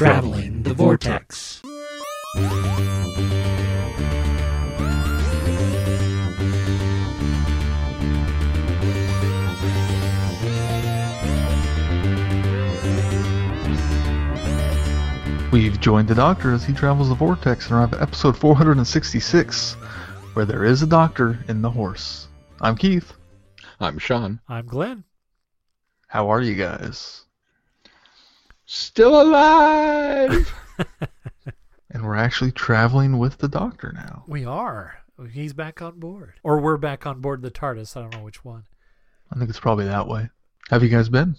Traveling the Vortex. We've joined the Doctor as he travels the vortex and arrive at episode 466, where there is a doctor in the horse. I'm Keith. I'm Sean. I'm Glenn. How are you guys? Still alive! And we're actually traveling with the Doctor now. We are. He's back on board. Or we're back on board the TARDIS. I don't know which one. I think it's probably that way. Have you guys been?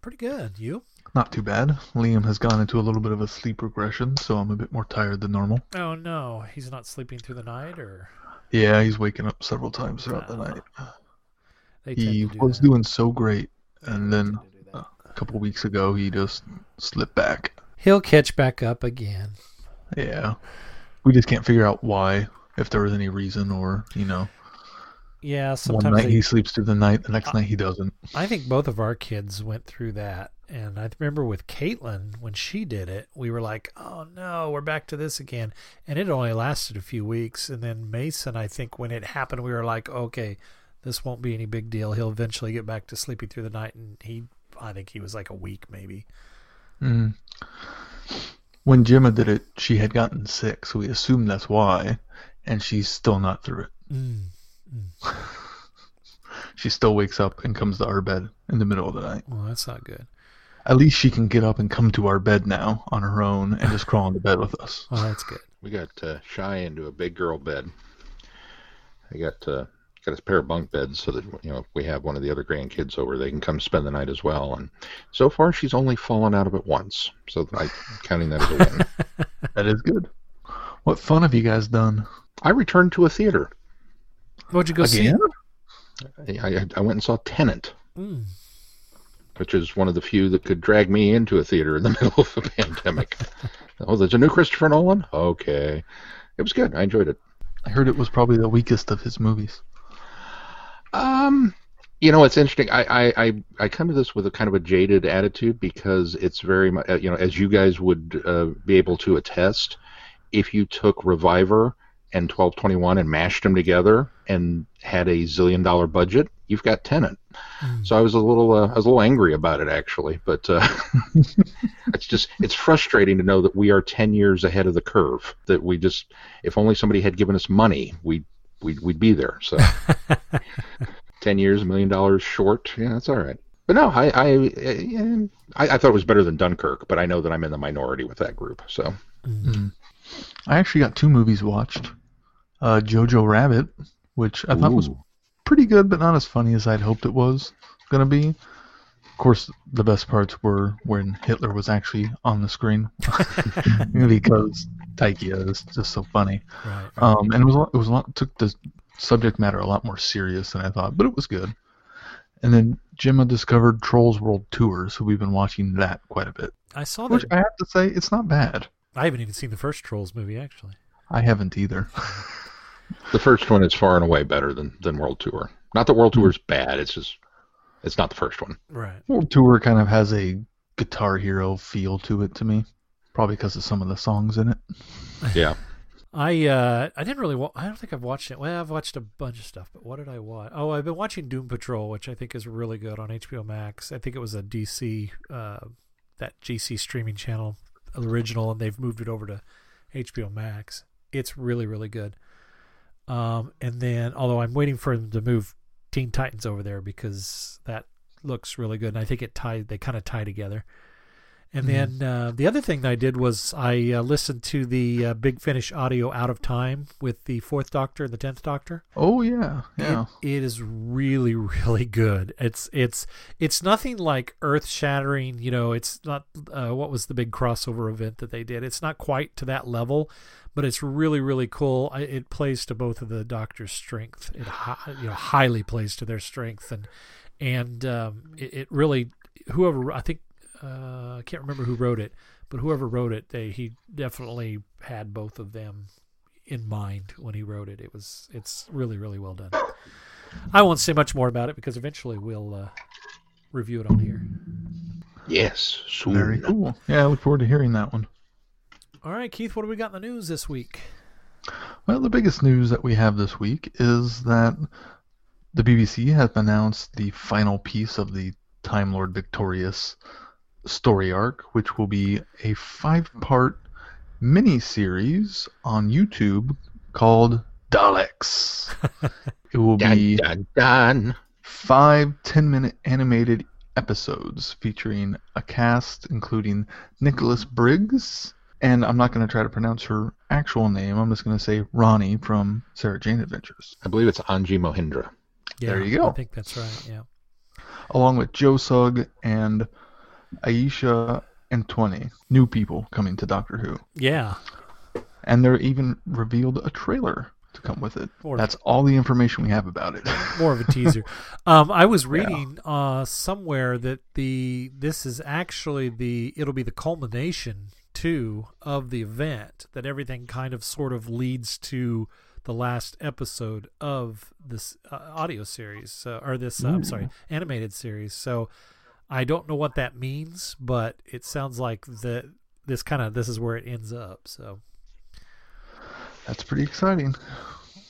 Pretty good. You? Not too bad. Liam has gone into a little bit of a sleep regression, so I'm a bit more tired than normal. Oh, no. He's not sleeping through the night, or Yeah, he's waking up several times throughout the oh. night. they He do was that. doing so great, and then a couple weeks ago he just slipped back. He'll catch back up again. Yeah. We just can't figure out why, if there was any reason, or, you know, Yeah, sometimes. one night they, he sleeps through the night, the next night he doesn't. I think both of our kids went through that. And I remember with Caitlin, when she did it, we were like, oh no, we're back to this again. And it only lasted a few weeks. And then Mason, I think when it happened, we were like, okay, this won't be any big deal. He'll eventually get back to sleeping through the night. And he, I think he was like a week maybe. Mm. When Gemma did it, she had gotten sick, so we assumed that's why, and she's still not through it. Mm. She still wakes up and comes to our bed in the middle of the night. Well, that's not good. At least she can get up and come to our bed now on her own and just crawl into bed with us. Well, that's good. We got uh, Shy into a big girl bed. I got uh, got a pair of bunk beds so that you know if we have one of the other grandkids over, they can come spend the night as well. And so far, she's only fallen out of it once, so I'm counting that as a win. That is good. What fun have you guys done? I returned to a theater. What'd you go Again? I, I, I went and saw Tenet. Mm. which is one of the few that could drag me into a theater in the middle of a pandemic. oh, there's a new Christopher Nolan. Okay, it was good. I enjoyed it. I heard it was probably the weakest of his movies. Um, you know, it's interesting. I, I, I, I come to this with a kind of a jaded attitude because it's very much, you know, as you guys would uh, be able to attest, if you took Reviver and 1221 and mashed them together and had a zillion dollar budget, you've got Tenet. So I was a little, uh, I was a little angry about it actually, but uh, it's just, it's frustrating to know that we are 10 years ahead of the curve. That we just, if only somebody had given us money, we, we'd, we'd be there. So. 10 years, a million dollars short. Yeah, that's all right. But no, I I, I I thought it was better than Dunkirk, but I know that I'm in the minority with that group. So I actually got two movies watched. Uh, Jojo Rabbit, which I thought was pretty good, but not as funny as I'd hoped it was gonna be. Of course, the best parts were when Hitler was actually on the screen, because Taika is just so funny. Right. Um, and it was a lot, it was a lot took the subject matter a lot more serious than I thought, but it was good. And then Gemma discovered Trolls World Tour, so we've been watching that quite a bit. I saw Which that. I have to say, it's not bad. I haven't even seen the first Trolls movie, actually. I haven't either. the first one is far and away better than than World Tour. Not that World Tour is bad. It's just it's not the first one. Right. World Tour kind of has a Guitar Hero feel to it to me, probably because of some of the songs in it. Yeah. I uh I didn't really wa- I don't think I've watched it. Well, I've watched a bunch of stuff, but what did I watch? Oh, I've been watching Doom Patrol, which I think is really good on HBO Max. I think it was a DC uh that GC streaming channel original and they've moved it over to HBO Max. It's really really good. Um and then although I'm waiting for them to move Teen Titans over there because that looks really good and I think it tied they kind of tie together. And then uh, the other thing that I did was I uh, listened to the uh, Big Finish audio out of time with the Fourth Doctor and the Tenth Doctor. Oh yeah, yeah. It, it is really, really good. It's it's it's nothing like earth shattering. You know, it's not uh, what was the big crossover event that they did. It's not quite to that level, but it's really, really cool. I, it plays to both of the Doctor's strength. It hi- you know highly plays to their strength, and and um, it, it really whoever I think uh, I can't remember who wrote it, but whoever wrote it, they he definitely had both of them in mind when he wrote it. It was it's really really well done. I won't say much more about it because eventually we'll uh, review it on here. Yes, soon. Very cool. Yeah, I look forward to hearing that one. All right, Keith, what do we got in the news this week? Well, the biggest news that we have this week is that the BBC has announced the final piece of the Time Lord Victorious story arc, which will be a five part mini series on YouTube called Daleks. it will Dun, be dun, dun. five 10 minute animated episodes featuring a cast including Nicholas Briggs. And I'm not going to try to pronounce her actual name. I'm just going to say Rani from Sarah Jane Adventures, I believe it's Anjli Mohindra. Yeah, There you go. I think that's right. Yeah. along with Joe Sugg and Aisha and 20 new people coming to Doctor Who. Yeah. And they're even revealed a trailer to come with it. Or- That's all the information we have about it. more of a teaser. Um, I was reading uh, somewhere that the this is actually the it'll be the culmination too of the event that everything kind of sort of leads to the last episode of this uh, audio series uh, or this uh, I'm sorry animated series. So I don't know what that means, but it sounds like that this kind of this is where it ends up. So That's pretty exciting.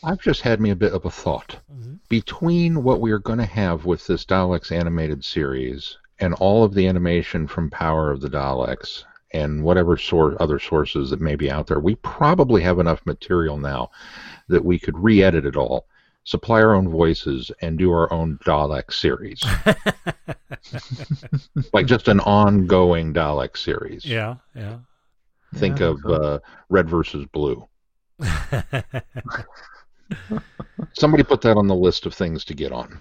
I've just had me a bit of a thought. Mhm. Between what we are going to have with this Daleks animated series and all of the animation from Power of the Daleks and whatever sort other sources that may be out there, we probably have enough material now that we could re-edit it all, supply our own voices, and do our own Dalek series, like just an ongoing Dalek series. yeah, yeah. Think Yeah, of so- uh, Red versus Blue. Somebody put that on the list of things to get on.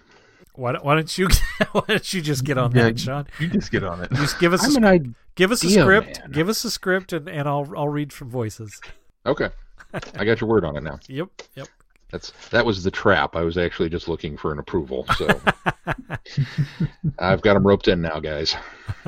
why, don't, why don't you why don't you just get on Yeah, that, Sean? You just get on it. Just give us a I'm an idea. Give us a script. man. Give us a script, and, and I'll I'll read from voices. Okay, I got your word on it now. Yep, yep. That's that was the trap. I was actually just looking for an approval. So I've got them roped in now, guys.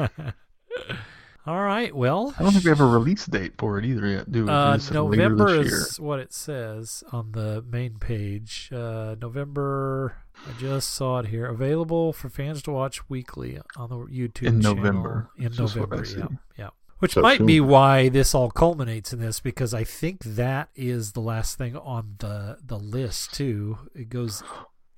All right. Well, I don't think we have a release date for it either yet, do we? uh, November is what it says on the main page. Uh, November. I just saw it here. Available for fans to watch weekly on the YouTube In channel November, In is what November. Yeah, yeah. Which So might be why this all culminates in this because I think that is the last thing on the the list too. It goes.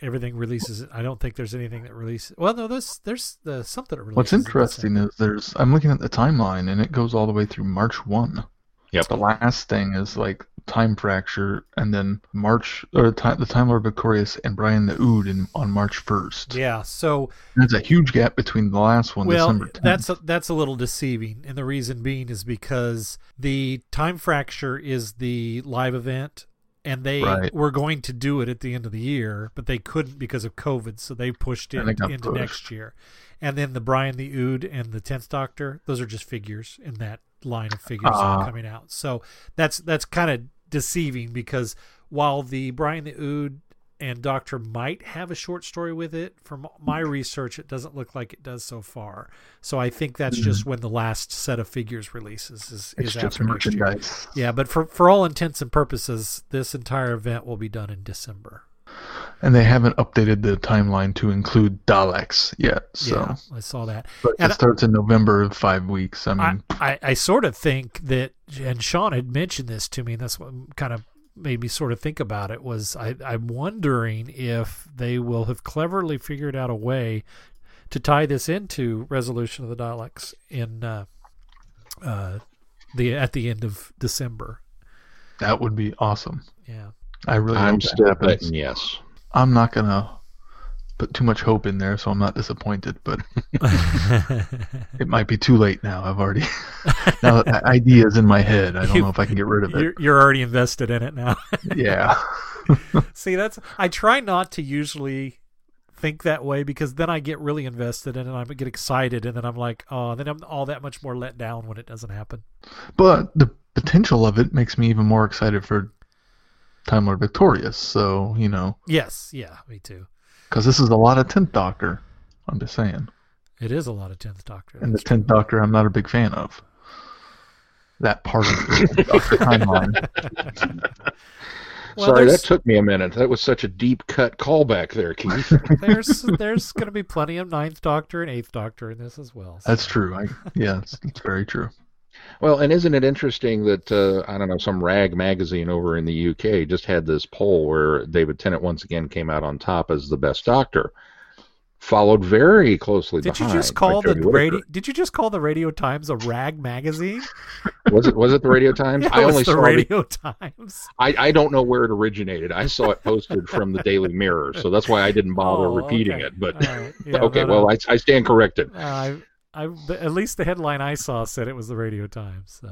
Everything releases. I don't think there's anything that releases. Well, no, there's there's the something that releases. What's interesting is there's I'm looking at the timeline and it goes all the way through March one. Yep. The last thing is like Time Fracture, and then March or the Time Lord Victorious and Brian the Ood in, on March first. Yeah. So There's a huge gap between the last one, well, December 10th. that's a, that's a little deceiving, and the reason being is because the time fracture is the live event, and they Right. were going to do it at the end of the year, but they couldn't because of COVID, so they pushed it And it got into pushed. next year. And then the Brian the Ood and the Tenth Doctor, those are just figures in that line of figures Ah. coming out. So that's that's kind of deceiving because while the Brian the Ood and Doctor might have a short story with it. From my research, it doesn't look like it does so far. So I think that's just when the last set of figures releases is, it's is after next year. merchandise. Yeah, but for for all intents and purposes, this entire event will be done in December. And they haven't updated the timeline to include Daleks yet. So, Yeah, I saw that. but And it starts in November of five weeks. I I, mean, I, I sort of think that, and Sean had mentioned this to me, and that's what kind of made me sort of think about it. Was I, I'm wondering if they will have cleverly figured out a way to tie this into Resolution of the Daleks in uh, uh, the at the end of December. that would be awesome. Yeah, I really I'm hope that still betting yes. I'm not gonna put too much hope in there, so I'm not disappointed. But it might be too late now. I've already now that idea is in my head. I don't You- know if I can get rid of it. you're, you're already invested in it now. Yeah, See, that's I try not to usually think that way because then I get really invested in it and I get excited and then I'm like, oh, then I'm all that much more let down when it doesn't happen. but the potential of it makes me even more excited for Time Lord Victorious. So you know, Yes, yeah, me too. because this is a lot of Tenth Doctor. I'm just saying, It is a lot of Tenth Doctor. and the. Tenth Doctor, I'm not a big fan of. That part of the Doctor timeline. Well, Sorry, that took me a minute. That was such a deep cut callback there, Keith. there's there's going to be plenty of Ninth Doctor and Eighth Doctor in this as well. so- That's true. I, yeah, it's, it's very true. Well, and isn't it interesting that uh, I don't know some rag magazine over in the UK just had this poll where David Tennant once again came out on top as the best Doctor, followed very closely Did you just call the radio? Did you just call the Radio Times a rag magazine? Was it was it the Radio Times? Yeah, I only the saw Radio Times. I, I don't know where it originated. I saw it posted from the Daily Mirror, so that's why I didn't bother Oh, repeating okay. it. But right. Yeah, okay, but, well, uh, I, I stand corrected. I, I, the- at least the headline I saw said it was the Radio Times. So.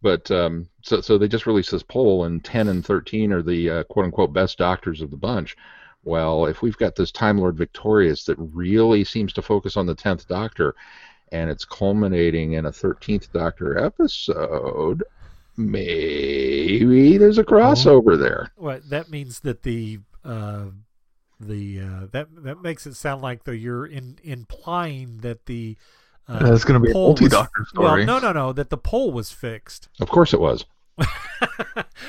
But um, so so they just released this poll, and ten and thirteen are the uh, quote unquote best doctors of the bunch. Well, if we've got this Time Lord Victorious that really seems to focus on the tenth Doctor, and it's culminating in a thirteenth Doctor episode, maybe there's a crossover there. What that means that the uh, the uh, that that makes it sound like though you're in implying that the uh, That's going to be a multi-doctor story. Well, no, no, no, that the poll was fixed. Of course, it was.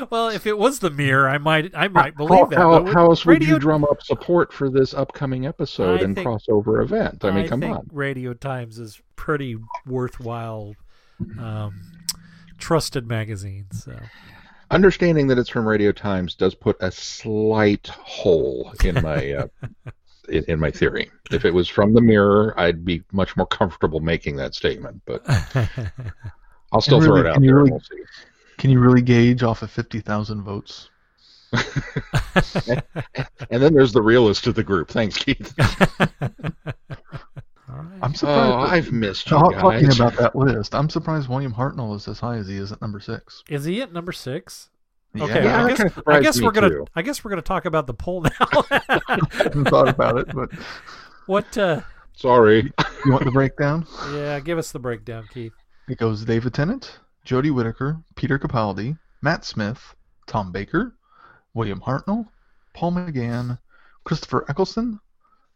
well, if it was the mirror, I might I might How, believe that. how, but how else would radio, you drum up support for this upcoming episode I and think- crossover event? I mean, come think on. Radio Times is pretty worthwhile, um, trusted magazine. So Understanding that it's from Radio Times does put a slight hole in my uh, in, in my theory. If it was from the Mirror, I'd be much more comfortable making that statement. But I'll still And throw it out can you there. really- and we'll see. Can you really gauge off of 50,000 votes? And then there's the realist of the group. Thanks, Keith. all right. I'm oh, surprised. Oh, I've missed you Ta- talking about that list, I'm surprised William Hartnell is as high as he is at number six. Is he at number six? Yeah, Okay, Yeah, I guess, I guess we're gonna too. I guess we're gonna talk about the poll now. I hadn't thought about it, but what? Uh, Sorry. you want the breakdown? yeah, give us the breakdown, Keith. It goes David Tennant, Jodie Whittaker, Peter Capaldi, Matt Smith, Tom Baker, William Hartnell, Paul McGann, Christopher Eccleston,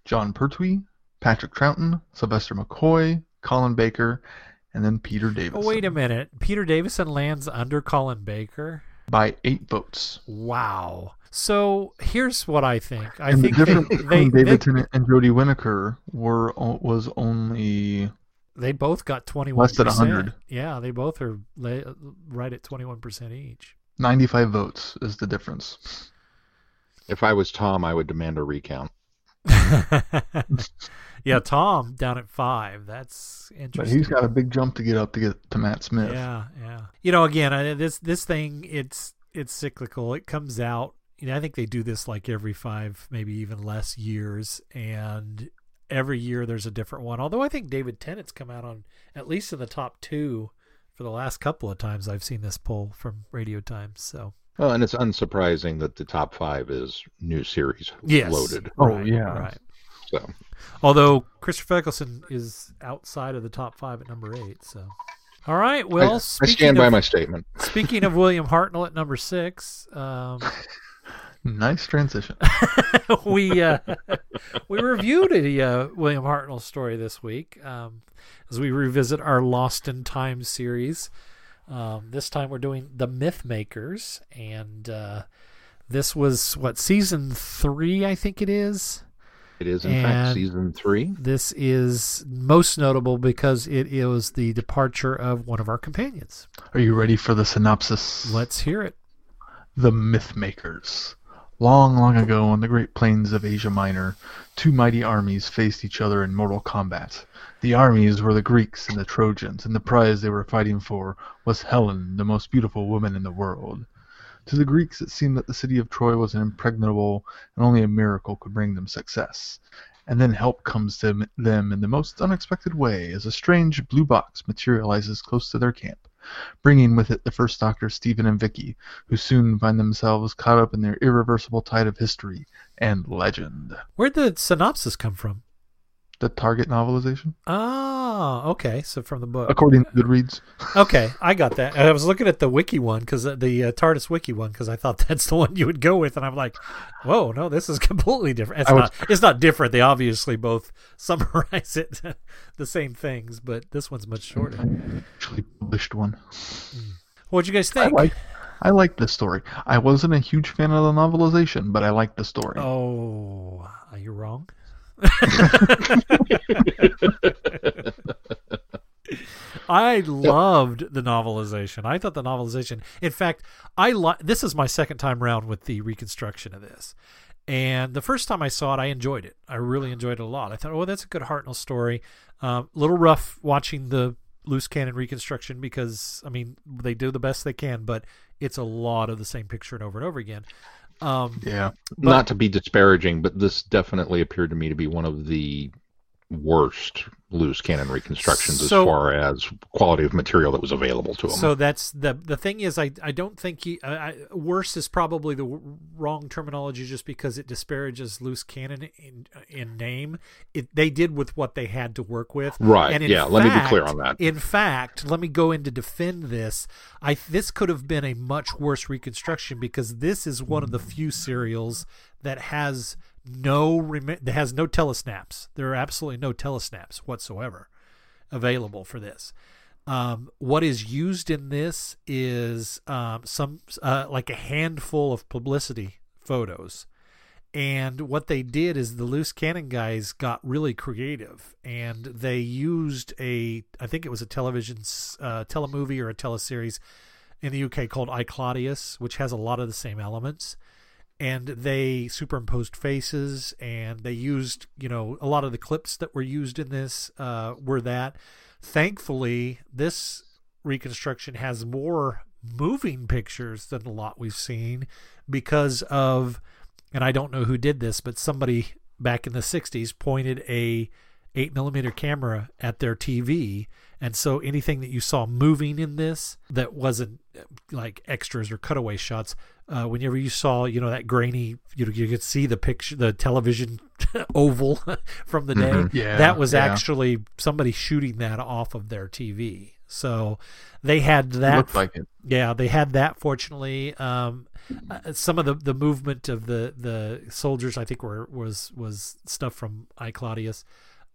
Jon Pertwee, Patrick Troughton, Sylvester McCoy, Colin Baker, and then Peter Davison. Oh, wait a minute. Peter Davison lands under Colin Baker. By eight votes. Wow. So here's what I think. I and think the difference they, between they, David Tennant and Jodie Whittaker were was only they both got 21%. Less than 100. Yeah, they both are la- right at 21% each. 95 votes is the difference. If I was Tom, I would demand a recount. yeah, Tom down at five. That's interesting. But he's got a big jump to get up to get to Matt Smith. Yeah, yeah. You know, again, I, this this thing it's it's cyclical. It comes out. You know, I think they do this like every five, maybe even less years, and every year there's a different one. Although I think David Tennant's come out on at least in the top two for the last couple of times I've seen this poll from Radio Times. So Well, and it's unsurprising that the top five is new series yes, loaded. Oh, Right, yeah. right. So Although Christopher Eccleston is outside of the top five at number eight. So. All right. Well, I, I speaking stand by of- my statement. Speaking of William Hartnell at number six, um, Nice transition. we uh, we reviewed a uh, William Hartnell story this week um, as we revisit our Lost in Time series. Um, this time we're doing the Myth Makers, and uh, this was what season three, I think it is. It is in And- fact season three. This is most notable because it is the departure of one of our companions. Are you ready for the synopsis? Let's hear it. The Myth Makers. Long, long ago on the great plains of Asia Minor, two mighty armies faced each other in mortal combat. The armies were the Greeks and the Trojans, and the prize they were fighting for was Helen, the most beautiful woman in the world. To the Greeks, it seemed that the city of Troy was impregnable, and only a miracle could bring them success. And then help comes to them in the most unexpected way as a strange blue box materializes close to their camp, bringing with it the first Doctor, Stephen and Vicky, who soon find themselves caught up in their irreversible tide of history and legend. Where'd the synopsis come from? The Target novelization, Oh, okay. So from the book. according to Goodreads. Okay, I got that. I was looking at the wiki one because uh, the uh, TARDIS wiki one because I thought that's the one you would go with, and I'm like, whoa, no, this is completely different. It's I was- not. It's not different. They obviously both summarize it the same things, but this one's much mm, shorter. Actually published one. Hmm. What'd you guys I think? like. I like this story. I wasn't a huge fan of the novelization, but I like the story. Oh, are you wrong? I loved the novelization. I thought the novelization. In fact, I li- this is my second time around with the reconstruction of this. And the first time I saw it, I enjoyed it. I really enjoyed it a lot. I thought, oh, that's a good Hartnell story. A um, little rough watching the loose cannon reconstruction because, I mean, they do the best they can, but it's a lot of the same picture and over and over again. Um, yeah. But, Not to be disparaging, but this definitely appeared to me to be one of the worst loose cannon reconstructions so, as far as quality of material that was available to them. So that's the the thing is I I don't think he I, worse is probably the wrong terminology just because it disparages loose cannon in in name. It they did with what they had to work with. Right. And yeah. Fact, let me be clear on that. In fact, let me go in to defend this. I this could have been a much worse reconstruction because this is one of the few serials that has no rem- has no telesnaps. There are absolutely no telesnaps whatsoever available for this. Um, what is used in this is um, some uh, like a handful of publicity photos. And what they did is the loose cannon guys got really creative, and they used a I think it was a television uh, telemovie or a teleseries in the UK called I Claudius, which has a lot of the same elements and they superimposed faces and they used you know a lot of the clips that were used in this uh, were that. Thankfully this reconstruction has more moving pictures than a lot we've seen because of and i don't know who did this but somebody back in the 60s pointed a 8 millimeter camera at their tv and so anything that you saw moving in this that wasn't like extras or cutaway shots uh, whenever you saw you know that grainy you know you could see the picture the television oval from the day mm-hmm. yeah, that was yeah. actually somebody shooting that off of their tv so they had that looked like it. yeah they had that fortunately um, uh, some of the, the movement of the the soldiers i think were was was stuff from i claudius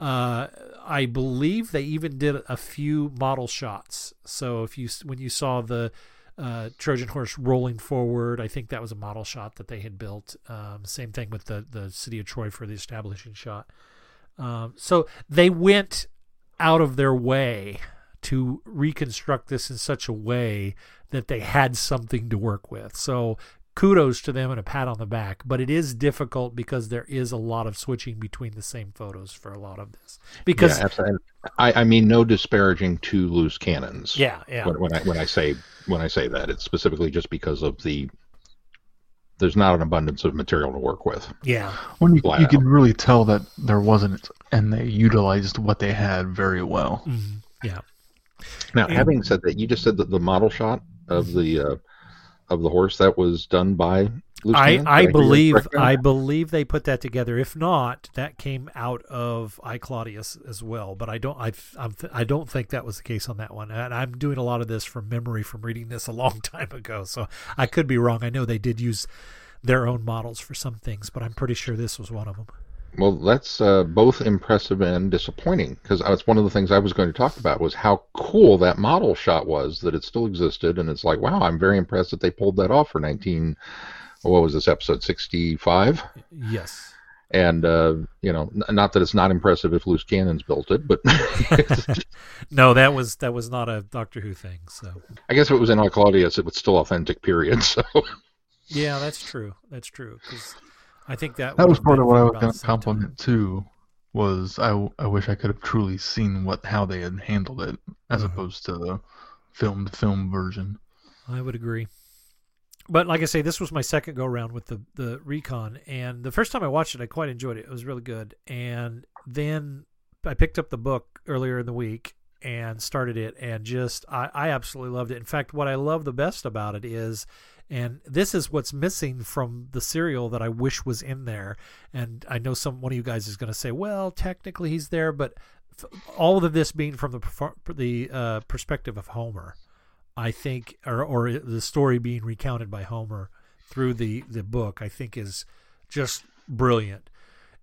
uh, I believe they even did a few model shots. So if you when you saw the uh, Trojan horse rolling forward. I think that was a model shot that they had built. Um, same thing with the the city of Troy for the establishing shot. Um, so they went out of their way to reconstruct this in such a way that they had something to work with. So kudos to them and a pat on the back. But it is difficult because there is a lot of switching between the same photos for a lot of this. Because yeah, I, I mean, no disparaging to loose cannons. Yeah, yeah. When, when I when I say when I say that. It's specifically just because of the there's not an abundance of material to work with. Yeah. When you, you can really tell that there wasn't, and they utilized what they had very well. Mm-hmm. Yeah. Now, and, having said that, you just said that the model shot of the uh, of the horse that was done by mm-hmm. I, I believe I believe they put that together. If not, that came out of I Claudius as well. But I don't I I'm, I don't think that was the case on that one. And I'm doing a lot of this from memory from reading this a long time ago, so I could be wrong. I know they did use their own models for some things, but I'm pretty sure this was one of them. Well, that's uh, both impressive and disappointing because that's one of the things I was going to talk about was how cool that model shot was that it still existed, and it's like, wow, I'm very impressed that they pulled that off for 19- what was this episode 65 yes. And uh, you know n- not that it's not impressive if loose cannons built it but no that was that was not a doctor who thing so. I guess if it was in claudius it was still authentic period so. Yeah that's true that's true because i think that that was part of what i was going to compliment too was I, I wish i could have truly seen what how they had handled it as mm-hmm. opposed to the filmed film version i would agree but like I say, this was my second go around with the the Recon, and the first time I watched it, I quite enjoyed it. It was really good. And then I picked up the book earlier in the week and started it, and just I, I absolutely loved it. In fact, what I love the best about it is, and this is what's missing from the serial that I wish was in there. And I know some one of you guys is going to say, well, technically he's there, but all of this being from the the uh, perspective of Homer I think, or, or the story being recounted by Homer through the, the book, I think is just brilliant.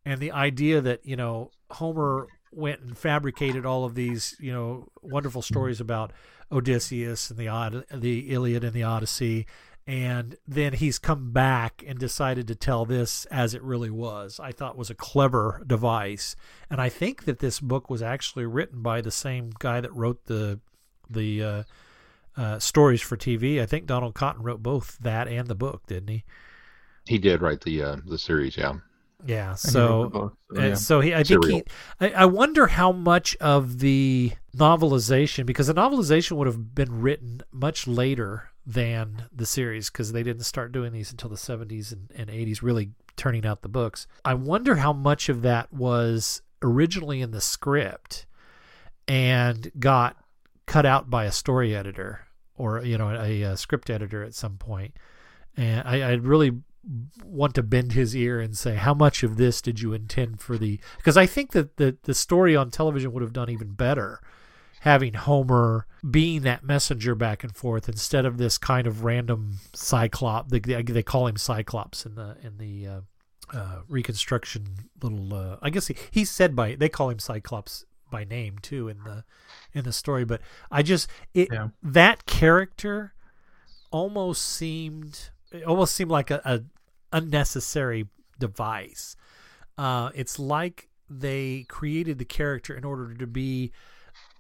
And the idea that, you know, Homer went and fabricated all of these, you know, wonderful stories about Odysseus and the the Iliad and the Odyssey, and then he's come back and decided to tell this as it really was. I thought was a clever device, and I think that this book was actually written by the same guy that wrote the the uh, uh, stories for TV. I think Donald Cotton wrote both that and the book, didn't he? He did write the uh, the series, yeah. Yeah. And he wrote the So book, so, uh, yeah. so he, I think Serial. he, I, I wonder how much of the novelization, because the novelization would have been written much later than the series, because they didn't start doing these until the 70s and, and 80s, really turning out the books. I wonder how much of that was originally in the script and got cut out by a story editor or you know a, a script editor at some point. And I, I really want to bend his ear and say how much of this did you intend for the because I think that the the story on television would have done even better having Homer being that messenger back and forth instead of this kind of random cyclops they, they, they call him cyclops in the in the uh, uh, reconstruction little uh, I guess he, he's said by they call him cyclops by name too in the in the story but I just it Yeah. that character almost seemed it almost seemed like a, a unnecessary device. Uh, it's like they created the character in order to be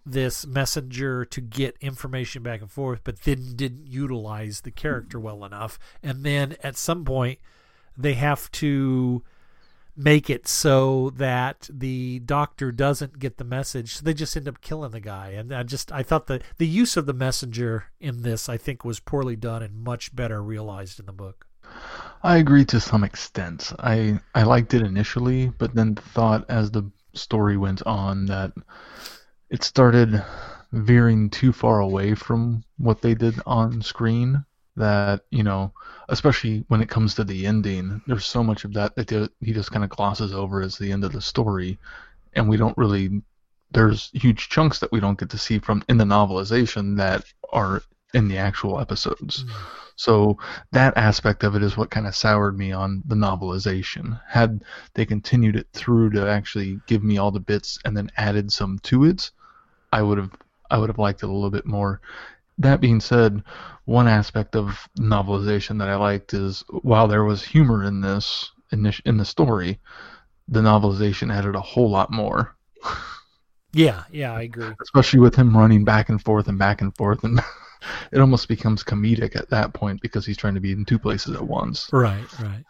this messenger to get information back and forth, but then didn't utilize the character well enough. And then at some point, they have to make it so that the doctor doesn't get the message. So they just end up killing the guy. And I just I thought the the use of the messenger in this I think was poorly done and much better realized in the book. I agree to some extent. I I liked it initially, but then thought as the story went on that it started veering too far away from what they did on screen. That you know, especially when it comes to the ending, there's so much of that that he just kind of glosses over as the end of the story, and we don't really. There's huge chunks that we don't get to see from in the novelization that are in the actual episodes. Hmm. So that aspect of it is what kind of soured me on the novelization. Had they continued it through to actually give me all the bits and then added some to it, I would have I would have liked it a little bit more. That being said, one aspect of novelization that I liked is while there was humor in this in this, in the story, the novelization added a whole lot more, Yeah, yeah, I agree. especially with him running back and forth and back and forth and it almost becomes comedic at that point because he's trying to be in two places at once. Right, right.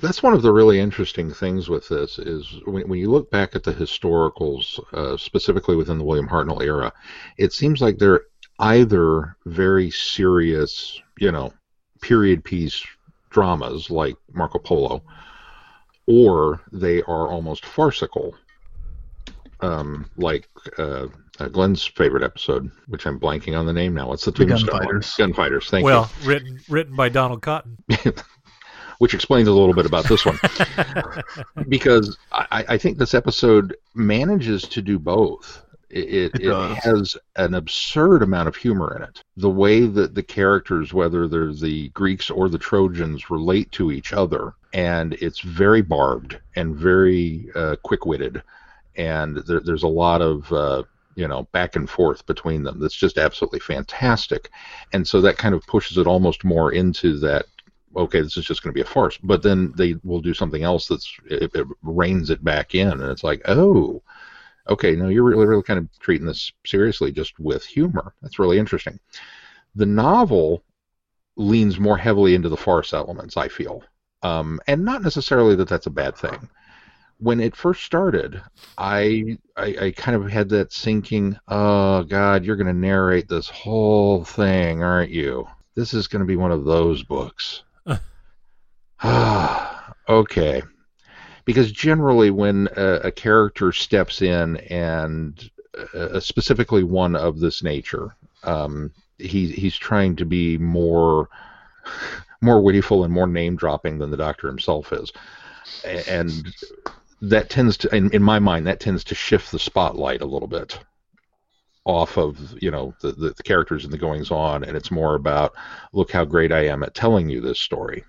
That's one of the really interesting things with this is when, when you look back at the historicals, uh, specifically within the William Hartnell era, it seems like they're either very serious, you know, period piece dramas like Marco Polo, or they are almost farcical, um, like uh, uh, Glenn's favorite episode, which I'm blanking on the name now. What's the The Tombstone one. Gunfighters. Gunfighters. Thank well, written written by Donald Cotton. which explains a little bit about this one. because I, I think this episode manages to do both. It, it, It it has an absurd amount of humor in it. The way that the characters, whether they're the Greeks or the Trojans, relate to each other, and it's very barbed and very uh, quick-witted, and there, there's a lot of uh, you know back and forth between them. That's just absolutely fantastic, and so that kind of pushes it almost more into that okay, this is just going to be a farce. But then they will do something else that's it, it reins it back in, and it's like, oh, okay, no, you're really, really kind of treating this seriously, just with humor. That's really interesting. The novel leans more heavily into the farce elements, I feel, um, and not necessarily that that's a bad thing. When it first started, I, I I kind of had that sinking, oh God, you're going to narrate this whole thing, aren't you? This is going to be one of those books. okay. Because generally, when a, a character steps in, and uh, specifically one of this nature, um, he, he's trying to be more more wittyful and more name dropping than the Doctor himself is, and that tends to, in, in my mind, that tends to shift the spotlight a little bit off of you know the, the, the characters and the goings on, and it's more about look how great I am at telling you this story.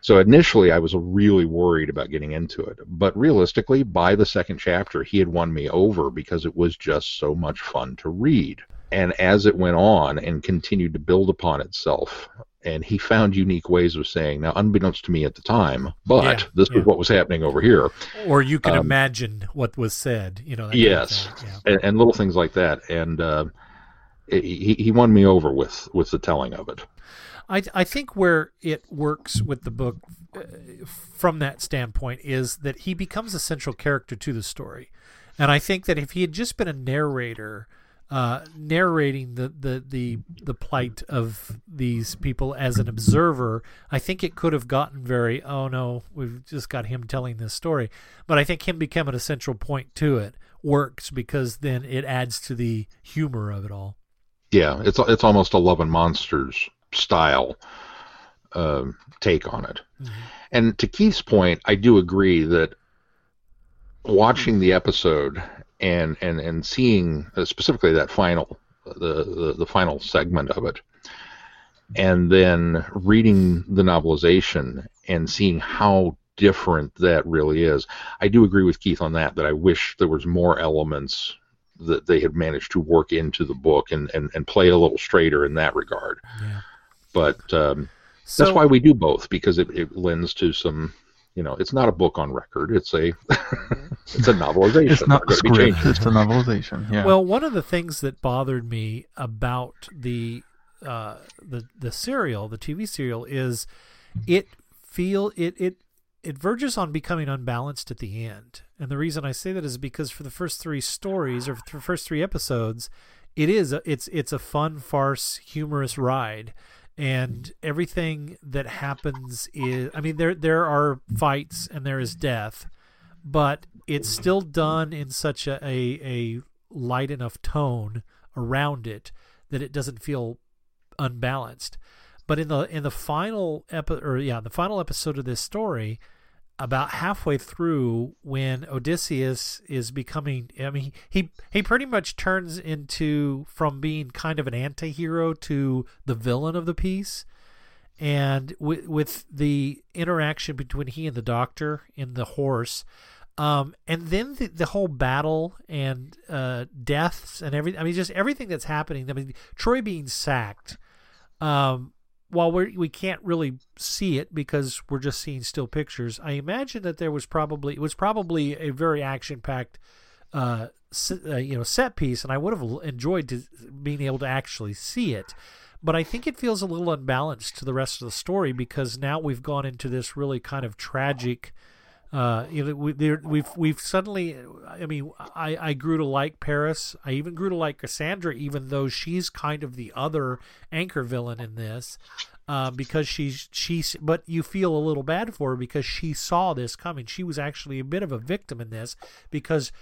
So initially, I was really worried about getting into it, but realistically, by the second chapter, he had won me over because it was just so much fun to read. And as it went on and continued to build upon itself, and he found unique ways of saying, now, unbeknownst to me at the time, but Yeah, this yeah. is what was happening over here. Or you can Um, imagine what was said. You know. that kind of Yes, yeah. and, and little things like that. And uh, he, he won me over with, with the telling of it. I I think where it works with the book uh, from that standpoint is that he becomes a central character to the story, and I think that if he had just been a narrator. Uh, narrating the, the, the the plight of these people as an observer, I think it could have gotten very oh no, we've just got him telling this story. But I think him becoming a central point to it works because then it adds to the humor of it all. Yeah, it's it's almost a Love and Monsters style um take on it. And to Keith's point, I do agree that watching the episode and and and seeing uh, specifically that final the, the the final segment of it, and then reading the novelization and seeing how different that really is, I do agree with Keith on that. That I wish there was more elements that they had managed to work into the book and and, and play a little straighter in that regard. Yeah. But um, So, that's why we do both because it, it lends to some you know it's not a book on record it's a it's a novelization It's not a gonna be script. It's a novelization. Yeah. Well, one of the things that bothered me about the uh, the the serial, the TV serial, is it feel it it it verges on becoming unbalanced at the end. And the reason I say that is because for the first three stories or for the first three episodes, it is a, it's it's a fun farce, humorous ride. And mm-hmm. everything that happens is I mean there there are fights and there is death, but it's still done in such a, a, a light enough tone around it that it doesn't feel unbalanced. But in the in the final epi- or yeah, the final episode of this story, about halfway through when Odysseus is becoming I mean he he pretty much turns into from being kind of an anti-hero to the villain of the piece and with with the interaction between he and the doctor in the horse um, and then the, the whole battle and uh, deaths and everything. I mean, just everything that's happening. I mean, Troy being sacked. Um, while we we can't really see it because we're just seeing still pictures, I imagine that there was probably it was probably a very action packed, uh, uh, you know, set piece, and I would have enjoyed to, being able to actually see it. But I think it feels a little unbalanced to the rest of the story because now we've gone into this really kind of tragic. Uh, you know, we, there, we've we've suddenly. I mean, I, I grew to like Paris. I even grew to like Cassandra, even though she's kind of the other anchor villain in this, uh, because she's she's. But you feel a little bad for her because she saw this coming. She was actually a bit of a victim in this because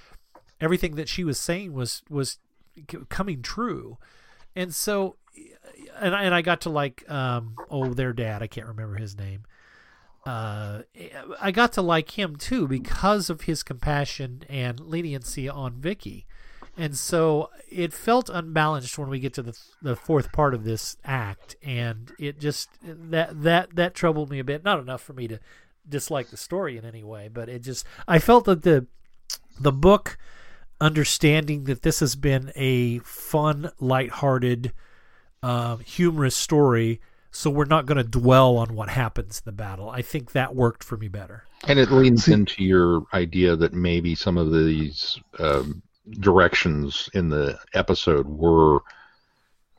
everything that she was saying was was coming true, and so, and I, and I got to like um oh their dad. I can't remember his name uh, I got to like him too because of his compassion and leniency on Vicky, and so it felt unbalanced when we get to the the fourth part of this act, and it just that that that troubled me a bit. Not enough for me to dislike the story in any way, but it just I felt that the the book understanding that this has been a fun, lighthearted, um, humorous story so we're not going to dwell on what happens in the battle. I think that worked for me better. and it leans See- into your idea that maybe some of these um, directions in the episode were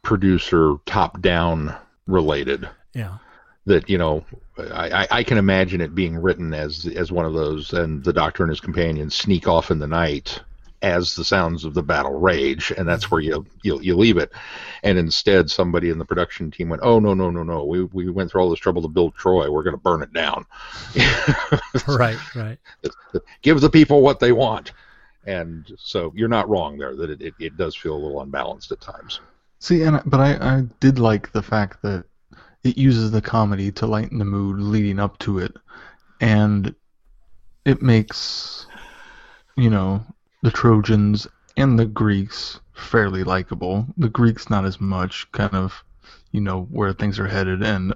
producer top down related Yeah. that you know I, I- I can imagine it being written as as one of those and the doctor and his companions sneak off in the night as the sounds of the battle rage and that's where you you, you leave it. And instead somebody in the production team went oh no no no no. We, we went through all this trouble to build troy. We're going to burn it down. Right, right. give the people what they want. And so you're not wrong there that it, it, it does feel a little unbalanced at times. See, and but I, I did like the fact that it uses the comedy to lighten the mood leading up to it, and it makes, you know, the Trojans and the Greeks fairly likable. The Greeks not as much, kind of, you know, where things are headed. And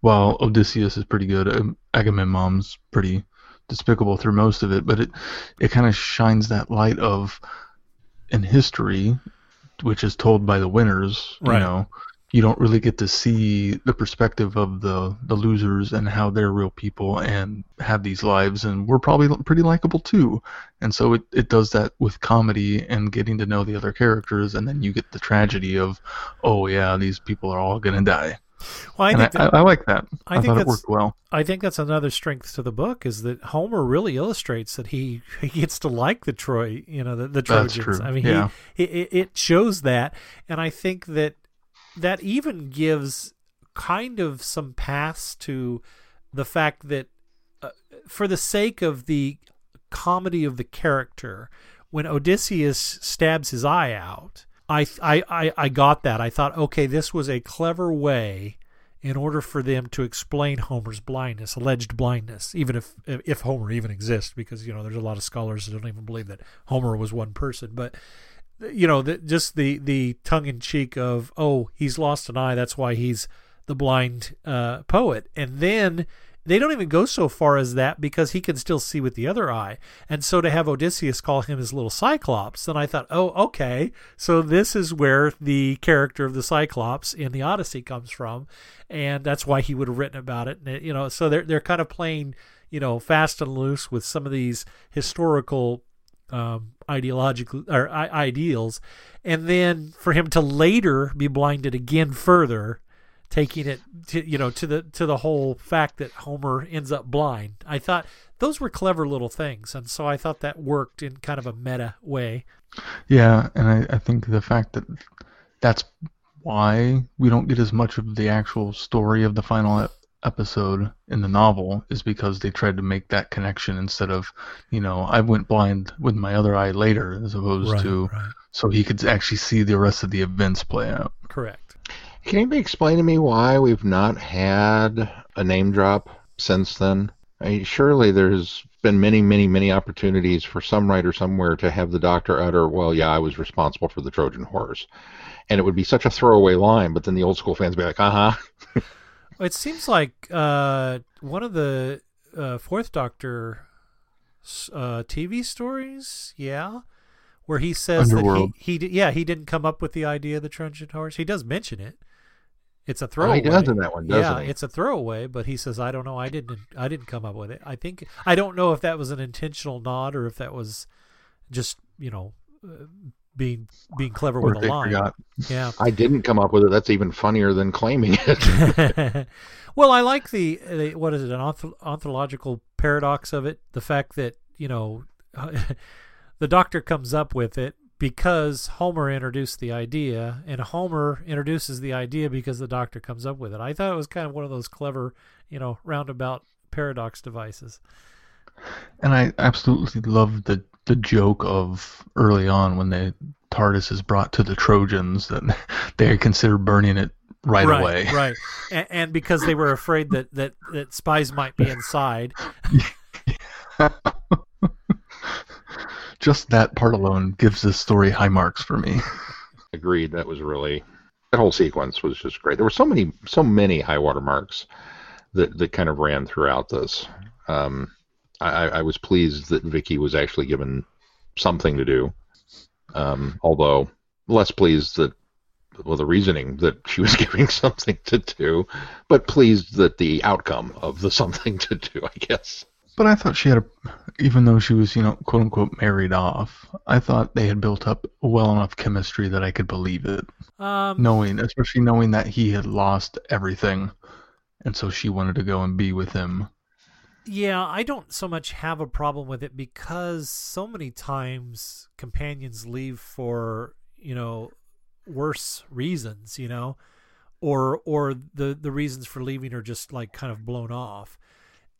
while Odysseus is pretty good, um, Agamemnon's pretty despicable through most of it. But it it kind of shines that light of in history which is told by the winners, you Right. know, you don't really get to see the perspective of the the losers and how they're real people and have these lives and we're probably pretty likable too and so it, it does that with comedy and getting to know the other characters and then you get the tragedy of oh yeah these people are all gonna die well, I, and I, that, I, I, like that. I, I think thought it worked well. I think that's another strength to the book is that Homer really illustrates that he, he gets to like the Troy, you know, the, the Trojans. That's true. I mean, yeah. he, it, it shows that, and I think that that even gives kind of some paths to the fact that, uh, for the sake of the comedy of the character, when Odysseus stabs his eye out I, I, I got that. I thought, okay, this was a clever way in order for them to explain Homer's blindness, alleged blindness, even if if Homer even exists, because you know there's a lot of scholars that don't even believe that Homer was one person. But you know, the, just the the tongue in cheek of, oh, he's lost an eye, that's why he's the blind uh, poet, and then they don't even go so far as that because he can still see with the other eye. And so to have Odysseus call him his little Cyclops, then I thought, oh, okay. So this is where the character of the Cyclops in the Odyssey comes from. And that's why he would have written about it. And, you know, so they're, they're kind of playing, you know, fast and loose with some of these historical um, ideological or ideals. And then for him to later be blinded again further taking it to you know to the to the whole fact that Homer ends up blind. I thought those were clever little things, and so I thought that worked in kind of a meta way. Yeah, and I, I think the fact that that's why we don't get as much of the actual story of the final episode in the novel is because they tried to make that connection instead of, you know, I went blind with my other eye later as opposed right, to right. so he could actually see the rest of the events play out. Correct. Can anybody explain to me why we've not had a name drop since then? I mean, surely there's been many, many, many opportunities for some writer somewhere to have the doctor utter, "Well, yeah, I was responsible for the Trojan horse," and it would be such a throwaway line. But then the old school fans would be like, "Uh huh." It seems like uh, one of the uh, Fourth Doctor uh, TV stories, yeah, where he says Underworld. that he, he yeah he didn't come up with the idea of the Trojan horse. He does mention it. It's a throwaway. Oh, he does in that one, yeah, he? it's a throwaway, but he says, "I don't know. I didn't. I didn't come up with it. I think I don't know if that was an intentional nod or if that was just you know uh, being being clever Or with if a line." forgot. Yeah. I didn't come up with it. That's even funnier than claiming it. well, I like the, the what is it an ontological paradox of it. The fact that you know the doctor comes up with it because Homer introduced the idea, and Homer introduces the idea because the doctor comes up with it. I thought it was kind of one of those clever, you know, roundabout paradox devices. And I absolutely love the the joke of early on when the TARDIS is brought to the Trojans that they consider burning it right, right away. right, and, and because they were afraid that that that spies might be inside. Just that part alone gives this story high marks for me. Agreed. That was really that whole sequence was just great. There were so many, so many high water marks that that kind of ran throughout this. Um, I, I was pleased that Vicki was actually given something to do, um, although less pleased that well the reasoning that she was giving something to do, but pleased that the outcome of the something to do. I guess. But I thought she had a, even though she was, you know, quote unquote married off, I thought they had built up well enough chemistry that I could believe it. Um, Knowing, especially knowing that he had lost everything, and so she wanted to go and be with him. Yeah, I don't so much have a problem with it because so many times companions leave for, you know, worse reasons, you know, or or the the reasons for leaving are just like kind of blown off.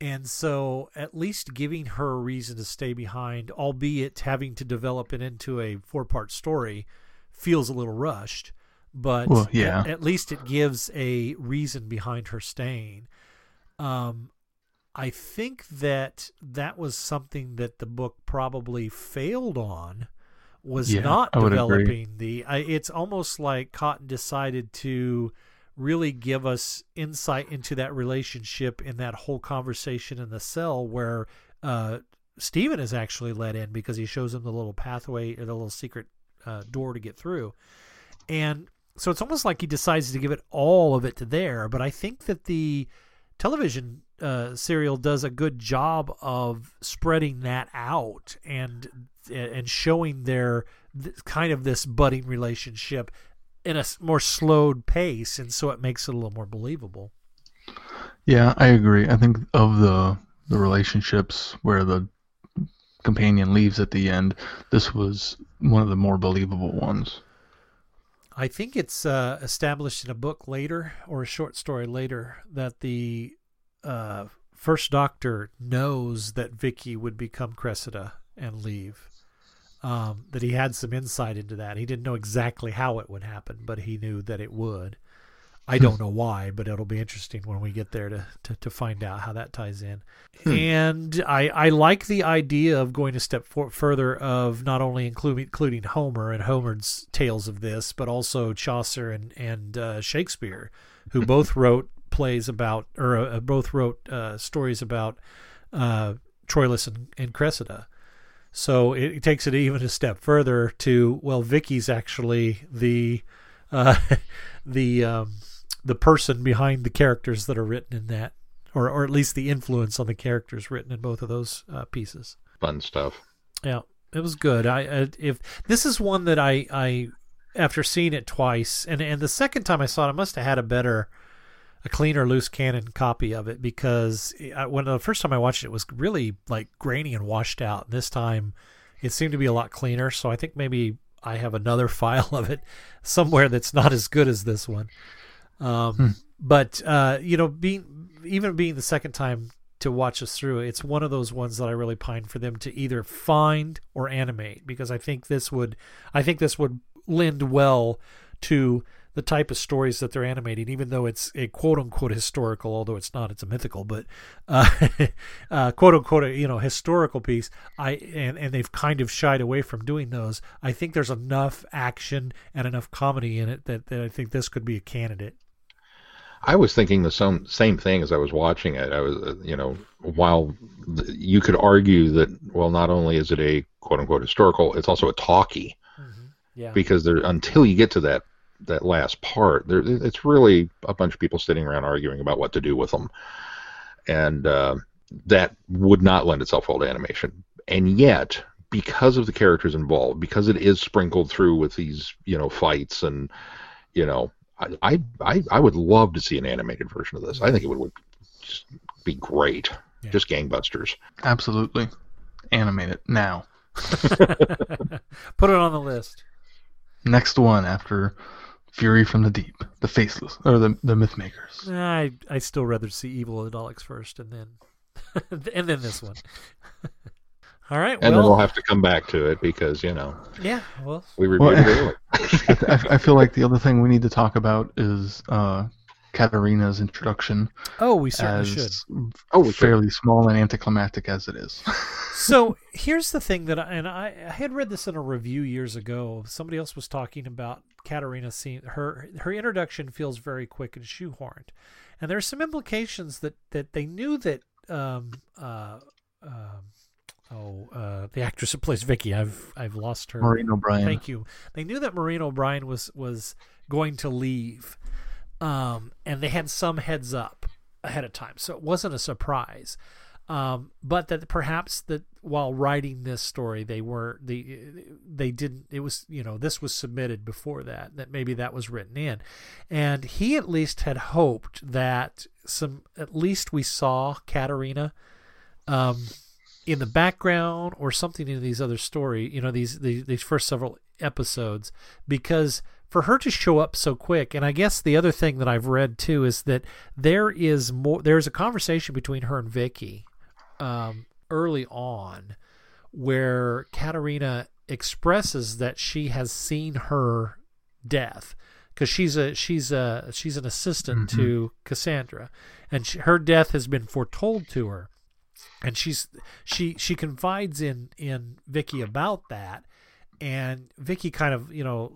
And so at least giving her a reason to stay behind, albeit having to develop it into a four-part story feels a little rushed, but Well, yeah. at, at least it gives a reason behind her staying. Um I think that that was something that the book probably failed on was Yeah, not agree. developing the I, it's almost like Cotton decided to really give us insight into that relationship in that whole conversation in the cell where uh Steven is actually let in because he shows him the little pathway or the little secret uh, door to get through. And so it's almost like he decides to give it all of it to there. But I think that the television uh, serial does a good job of spreading that out and and showing their kind of this budding relationship in a more slowed pace, and so it makes it a little more believable. Yeah, I agree. I think of the the relationships where the companion leaves at the end, this was one of the more believable ones. I think it's uh, established in a book later or a short story later that the uh, first Doctor knows that Vicki would become Cressida and leave. Um, that he had some insight into that. He didn't know exactly how it would happen, but he knew that it would. I don't know why, but it'll be interesting when we get there to, to, to find out how that ties in. Hmm. And I, I like the idea of going a step for, further of not only including, including Homer and Homer's tales of this, but also Chaucer and, and uh, Shakespeare, who both wrote plays about, or uh, both wrote uh, stories about uh, Troilus and, and Cressida. So it, it, takes it even a step further to, well, Vicki's actually the. Uh, the um, the person behind the characters that are written in that, or or at least the influence on the characters written in both of those uh, pieces. Fun stuff. Yeah, it was good. I, I if this is one that I I after seeing it twice, and and the second time I saw it, I must have had a better a cleaner loose cannon copy of it because I, when the first time I watched it, it was really like grainy and washed out. This time, it seemed to be a lot cleaner. So I think maybe I have another file of it somewhere that's not as good as this one. Um, hmm. But uh, you know, being even being the second time to watch us through, it's one of those ones that I really pine for them to either find or animate because I think this would, I think this would lend well to the type of stories that they're animating, even though it's a quote unquote historical, although it's not, it's a mythical, but uh, uh, quote unquote, you know, historical piece. I and and they've kind of shied away from doing those. I think there's enough action and enough comedy in it that, that I think this could be a candidate. I was thinking the same same thing as I was watching it. I was, uh, you know, while you could argue that, well, not only is it a quote unquote historical, it's also a talkie. Mm-hmm. Yeah. Because there, until you get to that that last part, there, it's really a bunch of people sitting around arguing about what to do with them, and uh, that would not lend itself well to animation. And yet, because of the characters involved, because it is sprinkled through with these, you know, fights and, you know, I, I I would love to see an animated version of this. I think it would, would just be great. Yeah. Just gangbusters. Absolutely. Animate it now. Put it on the list. Next one after Fury from the Deep, the Faceless, or the the Mythmakers. I I still rather see Evil of the Daleks first, and then and then this one. All right. And well, then we'll have to come back to it because, you know. Yeah, well. We reviewed well, it earlier. I, I feel like the other thing we need to talk about is uh, Katarina's introduction. Oh, we certainly should. Oh, we fairly should. small and anticlimactic as it is. so here's the thing that, I, and I, I, had read this in a review years ago. Somebody else was talking about Katarina seeing her her introduction feels very quick and shoehorned, and there are some implications that that they knew that um, uh, um, oh, uh, the actress who plays Vicki. I've I've lost her. Maureen O'Brien. Thank you. They knew that Maureen O'Brien was was going to leave, um, and they had some heads up ahead of time, so it wasn't a surprise. Um, but that perhaps that while writing this story, they were the they didn't. It was you know this was submitted before that. That maybe that was written in, and he at least had hoped that some at least we saw Katarina. Um, in the background or something in these other story, you know, these, these these first several episodes, because for her to show up so quick, and I guess the other thing that I've read too is that there is more. There's a conversation between her and Vicki um, early on, where Katarina expresses that she has seen her death because she's a she's a she's an assistant mm-hmm. to Cassandra, and she, her death has been foretold to her and she's she she confides in in Vicki about that, and Vicki kind of you know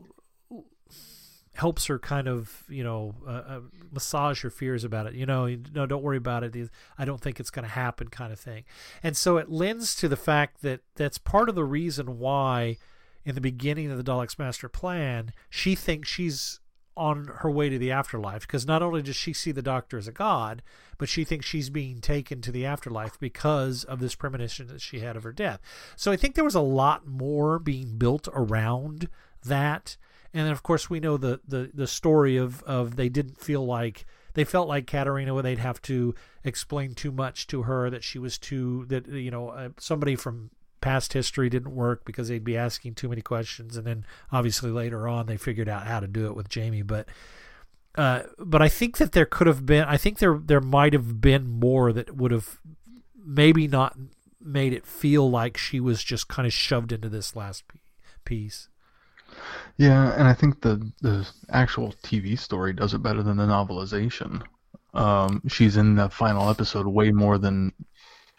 helps her kind of you know uh, uh, massage her fears about it. You know, no, don't worry about it. I don't think it's going to happen, kind of thing. And so it lends to the fact that that's part of the reason why, in the beginning of the Daleks' master plan, she thinks she's on her way to the afterlife because not only does she see the doctor as a god, but she thinks she's being taken to the afterlife because of this premonition that she had of her death. So I think there was a lot more being built around that. And of course we know the the, the story of, of they didn't feel like they felt like Katarina they'd have to explain too much to her that she was too that you know uh, somebody from past history didn't work because they'd be asking too many questions and then obviously later on they figured out how to do it with Jamie. But uh, but I think that there could have been I think there there might have been more that would have maybe not made it feel like she was just kind of shoved into this last piece. Yeah and I think the the actual TV story does it better than the novelization. Um, she's in the final episode way more than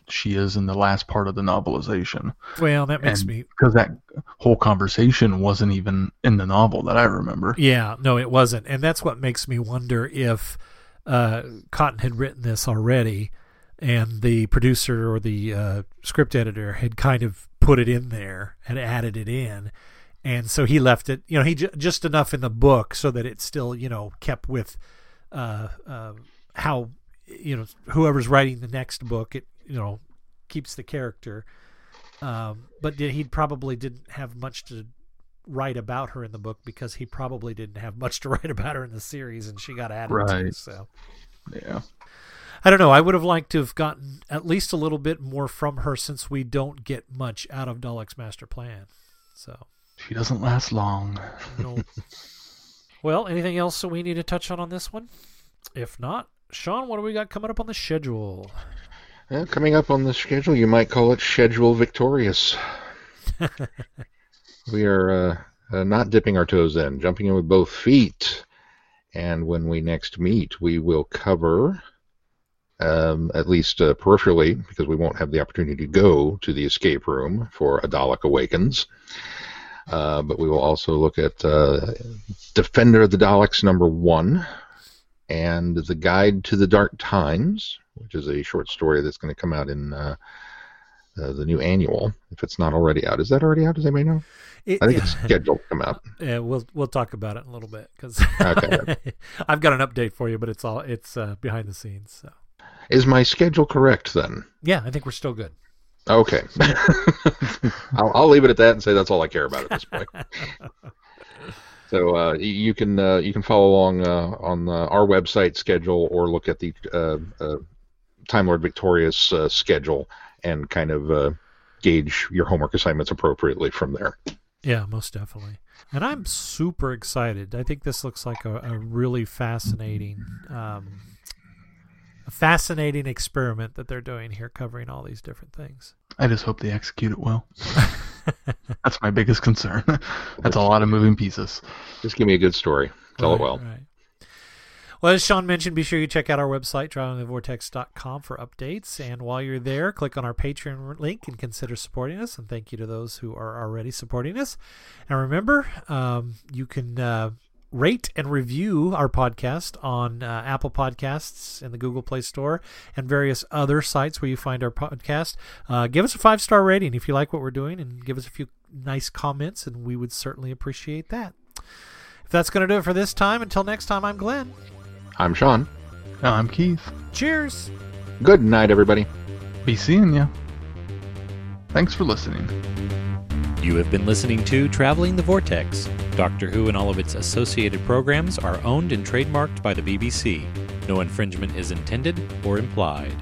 she is in the last part of the novelization. Well, that makes and me because that whole conversation wasn't even in the novel that I remember. Yeah, no, it wasn't, and that's what makes me wonder if uh, Cotton had written this already, and the producer or the uh, script editor had kind of put it in there, had added it in, and so he left it, you know, he j- just enough in the book so that it still, you know, kept with uh, uh how you know whoever's writing the next book it you know keeps the character. Um, but he probably didn't have much to write about her in the book because he probably didn't have much to write about her in the series, and she got added right. to. So, yeah. I don't know. I would have liked to have gotten at least a little bit more from her since we don't get much out of Dalek's master plan. So she doesn't last long. No. well, anything else that we need to touch on on this one? If not, Sean, what do we got coming up on the schedule? Uh, coming up on the schedule, you might call it Schedule Victorious. we are uh, uh, not dipping our toes in, jumping in with both feet. And when we next meet, we will cover, um, at least uh, peripherally, because we won't have the opportunity to go to the escape room for A Dalek Awakens. Uh, but we will also look at uh, Defender of the Daleks number one and The Guide to the Dark Times, which is a short story that's going to come out in uh, uh, the new annual, if it's not already out. Is that already out? Does anybody know? It, I think it's scheduled to come out. Yeah, we'll we'll talk about it in a little bit because okay. I've got an update for you, but it's all it's uh, behind the scenes. So. Is my schedule correct then? Yeah, I think we're still good. Okay, I'll, I'll leave it at that and say that's all I care about at this point. So uh, you can uh, you can follow along uh, on our website schedule or look at the uh, uh, Time Lord Victorious uh, schedule and kind of gauge your homework assignments appropriately from there. Yeah, most definitely. And I'm super excited. I think this looks like a, a really fascinating, um, a fascinating experiment that they're doing here, covering all these different things. I just hope they execute it well. That's my biggest concern. That's a lot of moving pieces. Just give me a good story. Tell right, it well. Right. Well, as Sean mentioned, be sure you check out our website, travelingthevortex.com, for updates. And while you're there, click on our Patreon link and consider supporting us. And thank you to those who are already supporting us. And remember, um, you can uh, rate and review our podcast on uh, Apple Podcasts and the Google Play Store and various other sites where you find our podcast. Uh, give us a five star rating if you like what we're doing and give us a few nice comments, and we would certainly appreciate that. If that's going to do it for this time, until next time, I'm Glenn. I'm Sean. Uh, I'm Keith. Cheers. Good night, everybody. Be seeing you. Thanks for listening. You have been listening to Traveling the Vortex. Doctor Who and all of its associated programs are owned and trademarked by the BBC. No infringement is intended or implied.